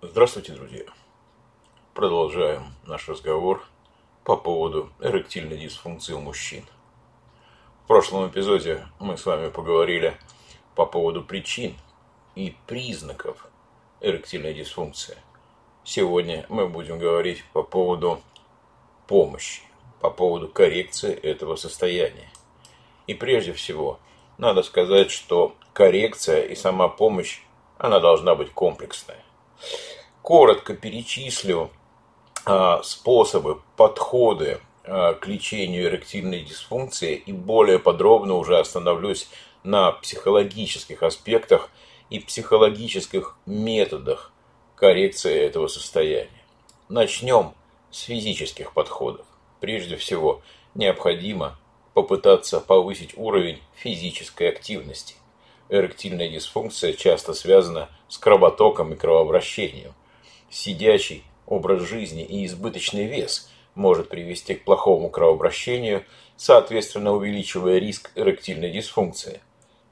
Здравствуйте, друзья! Продолжаем наш разговор по поводу эректильной дисфункции у мужчин. В прошлом эпизоде мы с вами поговорили по поводу причин и признаков эректильной дисфункции. Сегодня мы будем говорить по поводу помощи, по поводу коррекции этого состояния. И прежде всего, надо сказать, что коррекция и сама помощь, она должна быть комплексная коротко перечислю а, способы, подходы а, к лечению эректильной дисфункции и более подробно уже остановлюсь на психологических аспектах и психологических методах коррекции этого состояния. Начнем с физических подходов. Прежде всего, необходимо попытаться повысить уровень физической активности. Эректильная дисфункция часто связана с кровотоком и кровообращением. Сидячий образ жизни и избыточный вес может привести к плохому кровообращению, соответственно увеличивая риск эректильной дисфункции.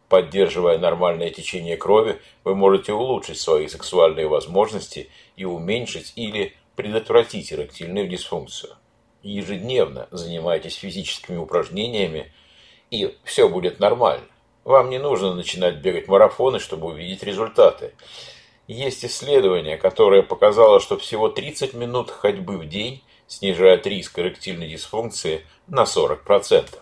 Поддерживая нормальное течение крови, вы можете улучшить свои сексуальные возможности и уменьшить или предотвратить эректильную дисфункцию. Ежедневно занимайтесь физическими упражнениями, и все будет нормально. Вам не нужно начинать бегать марафоны, чтобы увидеть результаты. Есть исследование, которое показало, что всего 30 минут ходьбы в день снижает риск эректильной дисфункции на 40%.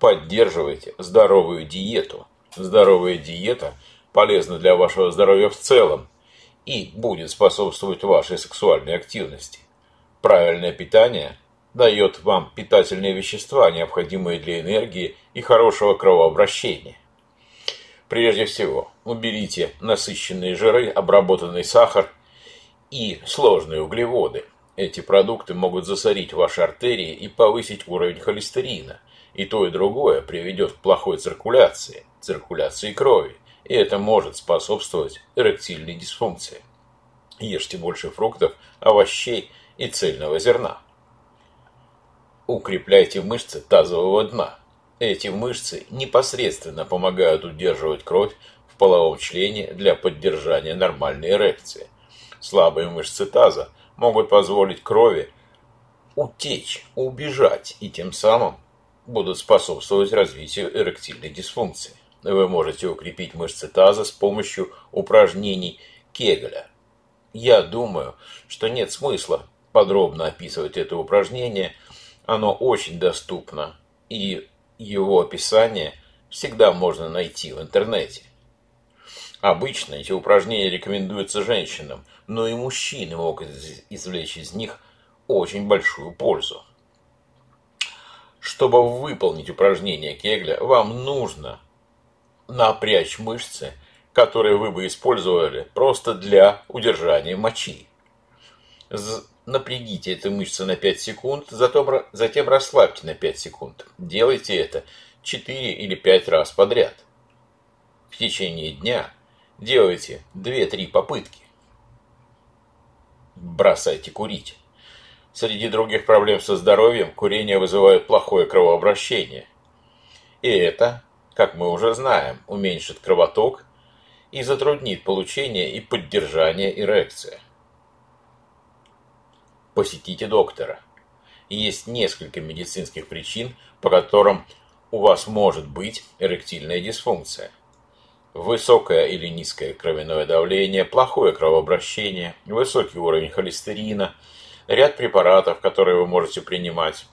Поддерживайте здоровую диету. Здоровая диета полезна для вашего здоровья в целом и будет способствовать вашей сексуальной активности. Правильное питание дает вам питательные вещества, необходимые для энергии и хорошего кровообращения. Прежде всего, уберите насыщенные жиры, обработанный сахар и сложные углеводы. Эти продукты могут засорить ваши артерии и повысить уровень холестерина. И то, и другое приведет к плохой циркуляции, циркуляции крови. И это может способствовать эректильной дисфункции. Ешьте больше фруктов, овощей и цельного зерна. Укрепляйте мышцы тазового дна. Эти мышцы непосредственно помогают удерживать кровь в половом члене для поддержания нормальной эрекции. Слабые мышцы таза могут позволить крови утечь, убежать и тем самым будут способствовать развитию эректильной дисфункции. Вы можете укрепить мышцы таза с помощью упражнений Кегеля. Я думаю, что нет смысла подробно описывать это упражнение – оно очень доступно, и его описание всегда можно найти в интернете. Обычно эти упражнения рекомендуются женщинам, но и мужчины могут извлечь из них очень большую пользу. Чтобы выполнить упражнение Кегля, вам нужно напрячь мышцы, которые вы бы использовали просто для удержания мочи. Напрягите эти мышцы на 5 секунд, затем расслабьте на 5 секунд. Делайте это 4 или 5 раз подряд. В течение дня делайте 2-3 попытки. Бросайте курить. Среди других проблем со здоровьем курение вызывает плохое кровообращение. И это, как мы уже знаем, уменьшит кровоток и затруднит получение и поддержание эрекции посетите доктора. Есть несколько медицинских причин, по которым у вас может быть эректильная дисфункция. Высокое или низкое кровяное давление, плохое кровообращение, высокий уровень холестерина, ряд препаратов, которые вы можете принимать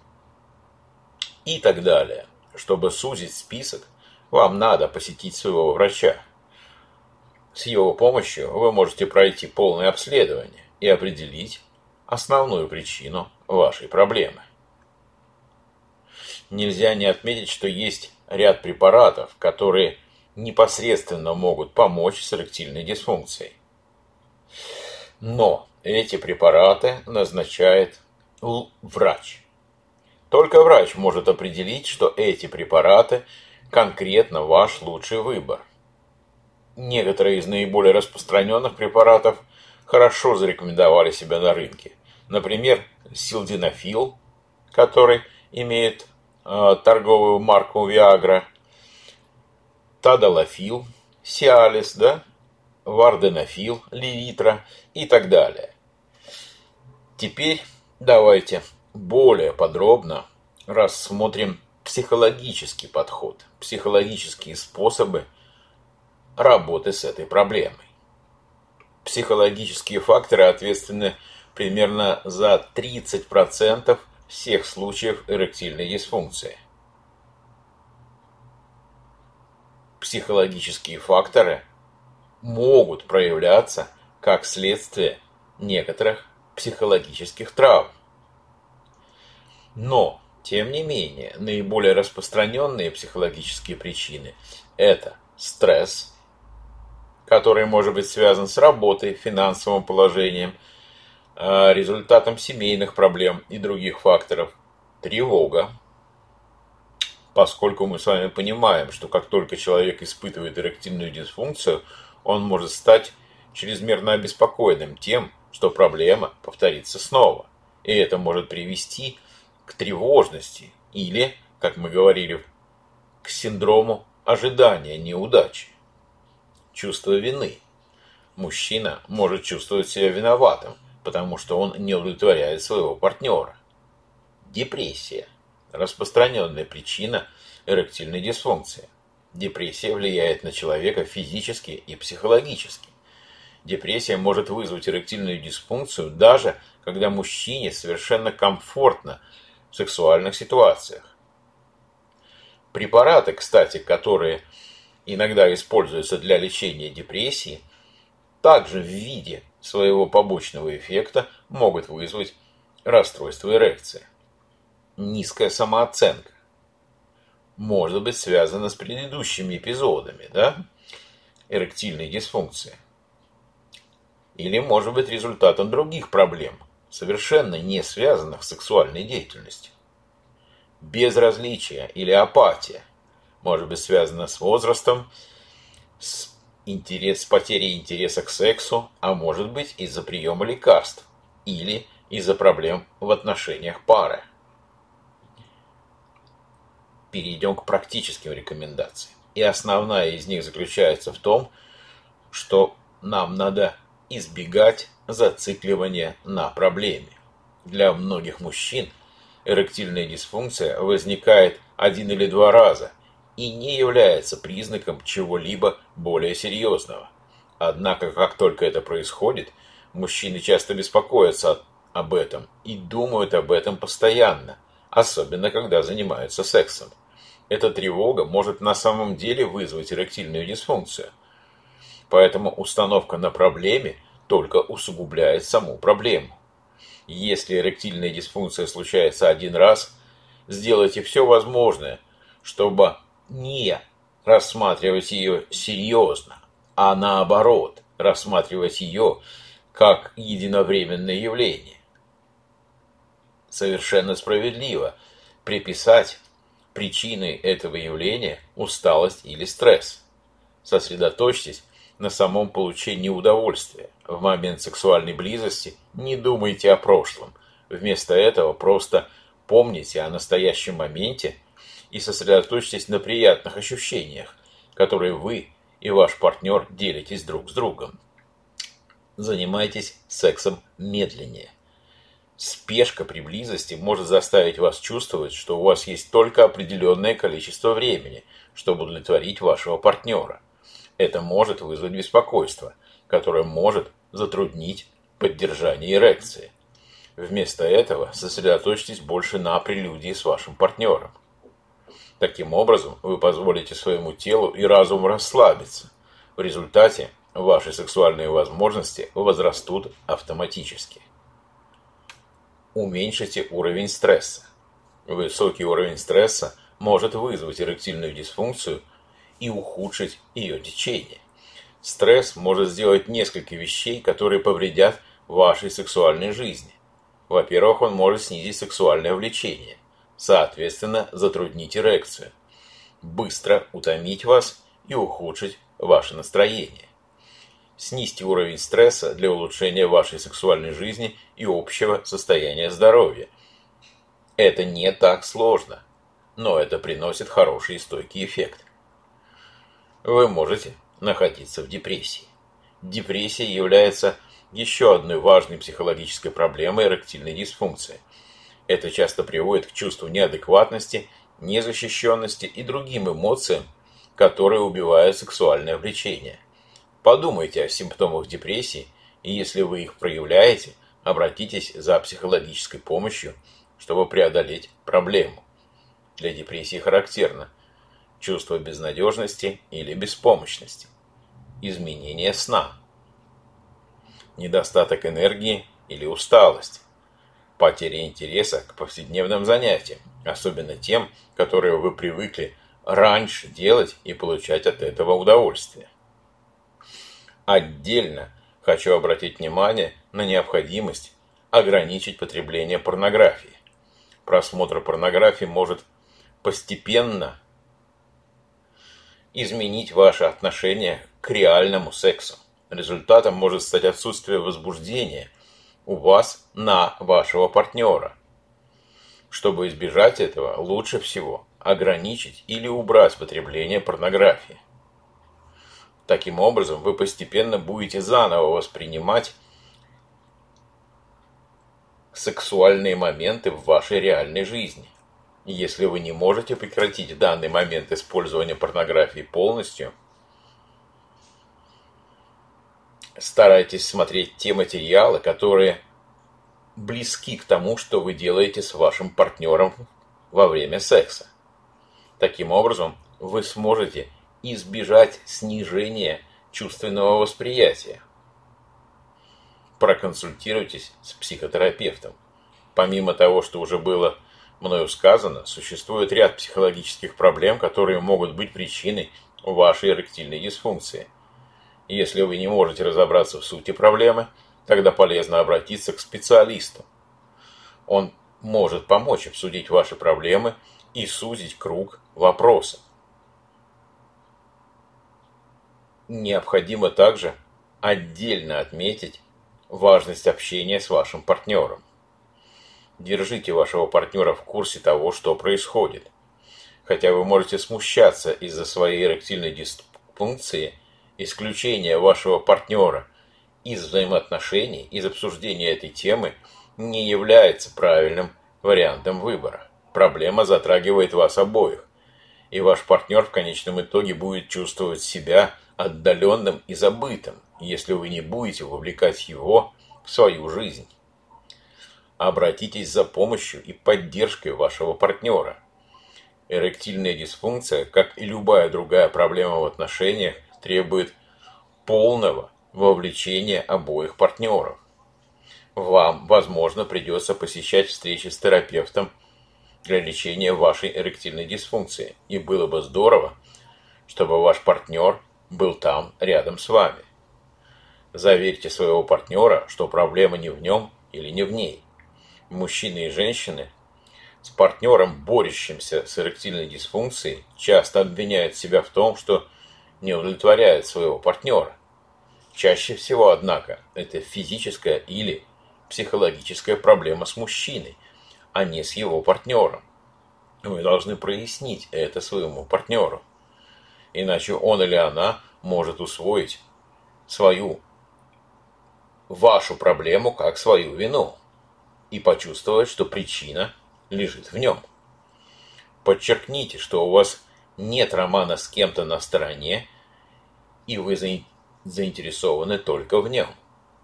и так далее. Чтобы сузить список, вам надо посетить своего врача. С его помощью вы можете пройти полное обследование и определить, основную причину вашей проблемы. Нельзя не отметить, что есть ряд препаратов, которые непосредственно могут помочь с эректильной дисфункцией. Но эти препараты назначает врач. Только врач может определить, что эти препараты конкретно ваш лучший выбор. Некоторые из наиболее распространенных препаратов хорошо зарекомендовали себя на рынке. Например, силденафил, который имеет э, торговую марку Viagra, тадалафил, Сиалис, да, варденофил, левитра и так далее. Теперь давайте более подробно рассмотрим психологический подход, психологические способы работы с этой проблемой. Психологические факторы ответственны примерно за 30% всех случаев эректильной дисфункции. Психологические факторы могут проявляться как следствие некоторых психологических травм. Но, тем не менее, наиболее распространенные психологические причины – это стресс, который может быть связан с работой, финансовым положением, результатом семейных проблем и других факторов, тревога, поскольку мы с вами понимаем, что как только человек испытывает эректильную дисфункцию, он может стать чрезмерно обеспокоенным тем, что проблема повторится снова. И это может привести к тревожности или, как мы говорили, к синдрому ожидания неудачи. Чувство вины. Мужчина может чувствовать себя виноватым, потому что он не удовлетворяет своего партнера. Депрессия. Распространенная причина эректильной дисфункции. Депрессия влияет на человека физически и психологически. Депрессия может вызвать эректильную дисфункцию даже когда мужчине совершенно комфортно в сексуальных ситуациях. Препараты, кстати, которые иногда используются для лечения депрессии, также в виде своего побочного эффекта могут вызвать расстройство эрекции. Низкая самооценка может быть связана с предыдущими эпизодами, да, эректильной дисфункции. Или может быть результатом других проблем, совершенно не связанных с сексуальной деятельностью. Безразличие или апатия может быть связано с возрастом, с интерес, с потерей интереса к сексу, а может быть из-за приема лекарств или из-за проблем в отношениях пары. Перейдем к практическим рекомендациям. И основная из них заключается в том, что нам надо избегать зацикливания на проблеме. Для многих мужчин эректильная дисфункция возникает один или два раза – и не является признаком чего-либо более серьезного. Однако, как только это происходит, мужчины часто беспокоятся об этом и думают об этом постоянно, особенно когда занимаются сексом. Эта тревога может на самом деле вызвать эректильную дисфункцию. Поэтому установка на проблеме только усугубляет саму проблему. Если эректильная дисфункция случается один раз, сделайте все возможное, чтобы не рассматривать ее серьезно, а наоборот, рассматривать ее как единовременное явление. Совершенно справедливо приписать причиной этого явления усталость или стресс. Сосредоточьтесь на самом получении удовольствия. В момент сексуальной близости не думайте о прошлом. Вместо этого просто помните о настоящем моменте и сосредоточьтесь на приятных ощущениях, которые вы и ваш партнер делитесь друг с другом. Занимайтесь сексом медленнее. Спешка при близости может заставить вас чувствовать, что у вас есть только определенное количество времени, чтобы удовлетворить вашего партнера. Это может вызвать беспокойство, которое может затруднить поддержание эрекции. Вместо этого сосредоточьтесь больше на прелюдии с вашим партнером. Таким образом, вы позволите своему телу и разуму расслабиться. В результате ваши сексуальные возможности возрастут автоматически. Уменьшите уровень стресса. Высокий уровень стресса может вызвать эректильную дисфункцию и ухудшить ее течение. Стресс может сделать несколько вещей, которые повредят вашей сексуальной жизни. Во-первых, он может снизить сексуальное влечение соответственно затруднить эрекцию, быстро утомить вас и ухудшить ваше настроение. Снизьте уровень стресса для улучшения вашей сексуальной жизни и общего состояния здоровья. Это не так сложно, но это приносит хороший и стойкий эффект. Вы можете находиться в депрессии. Депрессия является еще одной важной психологической проблемой эректильной дисфункции. Это часто приводит к чувству неадекватности, незащищенности и другим эмоциям, которые убивают сексуальное влечение. Подумайте о симптомах депрессии, и если вы их проявляете, обратитесь за психологической помощью, чтобы преодолеть проблему. Для депрессии характерно чувство безнадежности или беспомощности, изменение сна, недостаток энергии или усталость, потеря интереса к повседневным занятиям, особенно тем, которые вы привыкли раньше делать и получать от этого удовольствие. Отдельно хочу обратить внимание на необходимость ограничить потребление порнографии. Просмотр порнографии может постепенно изменить ваше отношение к реальному сексу. Результатом может стать отсутствие возбуждения у вас на вашего партнера. Чтобы избежать этого, лучше всего ограничить или убрать потребление порнографии. Таким образом, вы постепенно будете заново воспринимать сексуальные моменты в вашей реальной жизни. Если вы не можете прекратить данный момент использования порнографии полностью, старайтесь смотреть те материалы, которые близки к тому, что вы делаете с вашим партнером во время секса. Таким образом, вы сможете избежать снижения чувственного восприятия. Проконсультируйтесь с психотерапевтом. Помимо того, что уже было мною сказано, существует ряд психологических проблем, которые могут быть причиной вашей эректильной дисфункции. Если вы не можете разобраться в сути проблемы, тогда полезно обратиться к специалисту. Он может помочь обсудить ваши проблемы и сузить круг вопросов. Необходимо также отдельно отметить важность общения с вашим партнером. Держите вашего партнера в курсе того, что происходит. Хотя вы можете смущаться из-за своей эректильной дисфункции, исключение вашего партнера из взаимоотношений, из обсуждения этой темы не является правильным вариантом выбора. Проблема затрагивает вас обоих, и ваш партнер в конечном итоге будет чувствовать себя отдаленным и забытым, если вы не будете вовлекать его в свою жизнь. Обратитесь за помощью и поддержкой вашего партнера. Эректильная дисфункция, как и любая другая проблема в отношениях, требует полного вовлечения обоих партнеров. Вам, возможно, придется посещать встречи с терапевтом для лечения вашей эректильной дисфункции, и было бы здорово, чтобы ваш партнер был там рядом с вами. Заверьте своего партнера, что проблема не в нем или не в ней. Мужчины и женщины с партнером, борющимся с эректильной дисфункцией, часто обвиняют себя в том, что не удовлетворяют своего партнера. Чаще всего, однако, это физическая или психологическая проблема с мужчиной, а не с его партнером. Вы должны прояснить это своему партнеру иначе он или она может усвоить свою, вашу проблему как свою вину и почувствовать, что причина лежит в нем. Подчеркните, что у вас нет романа с кем-то на стороне, и вы заинтересованы только в нем.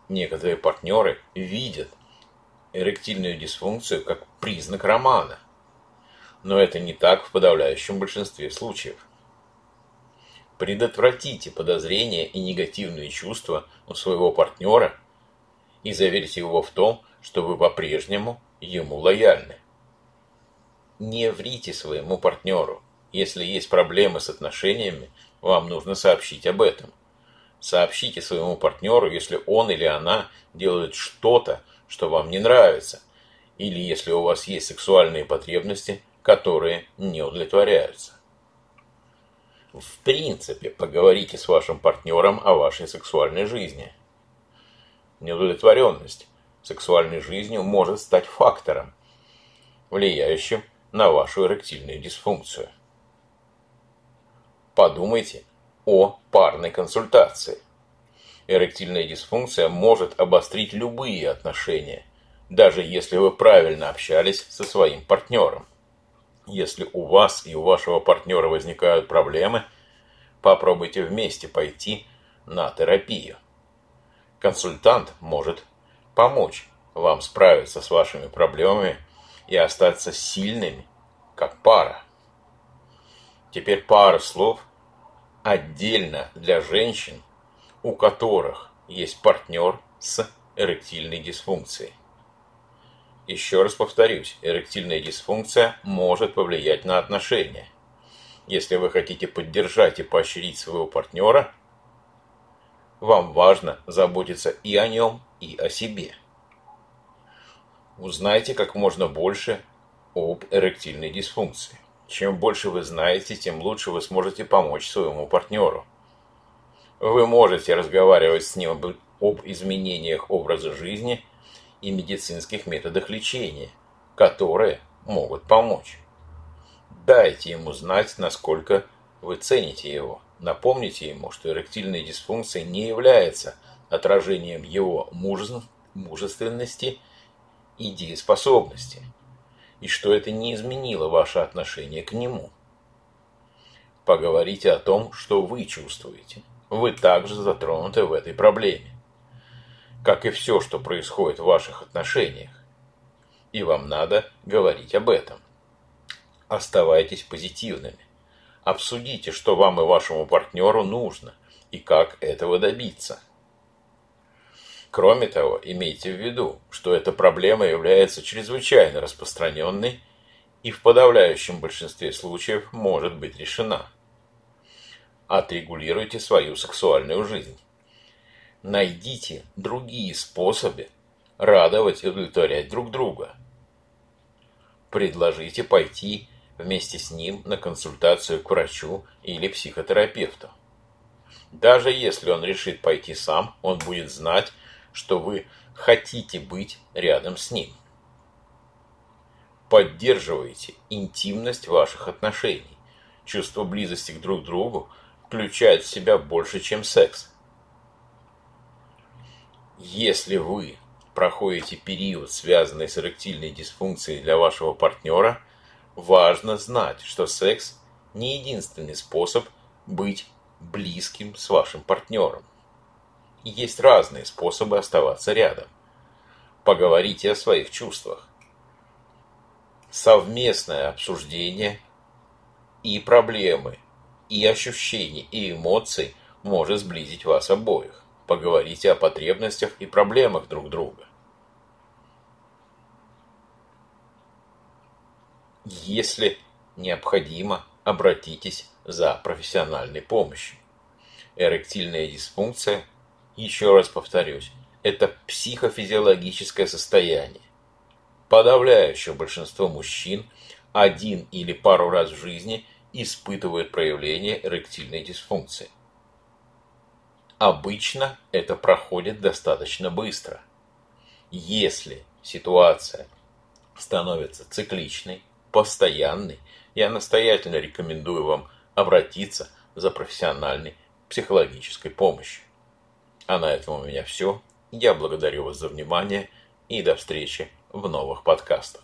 Некоторые партнеры видят эректильную дисфункцию как признак романа, но это не так в подавляющем большинстве случаев. Предотвратите подозрения и негативные чувства у своего партнера и заверьте его в том, что вы по-прежнему ему лояльны. Не врите своему партнеру. Если есть проблемы с отношениями, вам нужно сообщить об этом. Сообщите своему партнеру, если он или она делают что-то, что вам не нравится, или если у вас есть сексуальные потребности, которые не удовлетворяются. В принципе, поговорите с вашим партнером о вашей сексуальной жизни. Неудовлетворенность сексуальной жизнью может стать фактором, влияющим на вашу эректильную дисфункцию. Подумайте о парной консультации. Эректильная дисфункция может обострить любые отношения, даже если вы правильно общались со своим партнером. Если у вас и у вашего партнера возникают проблемы, попробуйте вместе пойти на терапию. Консультант может помочь вам справиться с вашими проблемами и остаться сильными, как пара. Теперь пара слов отдельно для женщин, у которых есть партнер с эректильной дисфункцией. Еще раз повторюсь, эректильная дисфункция может повлиять на отношения. Если вы хотите поддержать и поощрить своего партнера, вам важно заботиться и о нем, и о себе. Узнайте как можно больше об эректильной дисфункции. Чем больше вы знаете, тем лучше вы сможете помочь своему партнеру. Вы можете разговаривать с ним об изменениях образа жизни и медицинских методах лечения, которые могут помочь. Дайте ему знать, насколько вы цените его. Напомните ему, что эректильная дисфункция не является отражением его мужественности и дееспособности, и что это не изменило ваше отношение к нему. Поговорите о том, что вы чувствуете вы также затронуты в этой проблеме, как и все, что происходит в ваших отношениях. И вам надо говорить об этом. Оставайтесь позитивными. Обсудите, что вам и вашему партнеру нужно, и как этого добиться. Кроме того, имейте в виду, что эта проблема является чрезвычайно распространенной и в подавляющем большинстве случаев может быть решена отрегулируйте свою сексуальную жизнь. Найдите другие способы радовать и удовлетворять друг друга. Предложите пойти вместе с ним на консультацию к врачу или психотерапевту. Даже если он решит пойти сам, он будет знать, что вы хотите быть рядом с ним. Поддерживайте интимность ваших отношений. Чувство близости к друг другу включает в себя больше, чем секс. Если вы проходите период, связанный с эректильной дисфункцией для вашего партнера, важно знать, что секс не единственный способ быть близким с вашим партнером. Есть разные способы оставаться рядом. Поговорите о своих чувствах. Совместное обсуждение и проблемы – и ощущений, и эмоций может сблизить вас обоих. Поговорите о потребностях и проблемах друг друга. Если необходимо, обратитесь за профессиональной помощью. Эректильная дисфункция, еще раз повторюсь, это психофизиологическое состояние. Подавляющее большинство мужчин один или пару раз в жизни – испытывают проявление эректильной дисфункции. Обычно это проходит достаточно быстро. Если ситуация становится цикличной, постоянной, я настоятельно рекомендую вам обратиться за профессиональной психологической помощью. А на этом у меня все. Я благодарю вас за внимание и до встречи в новых подкастах.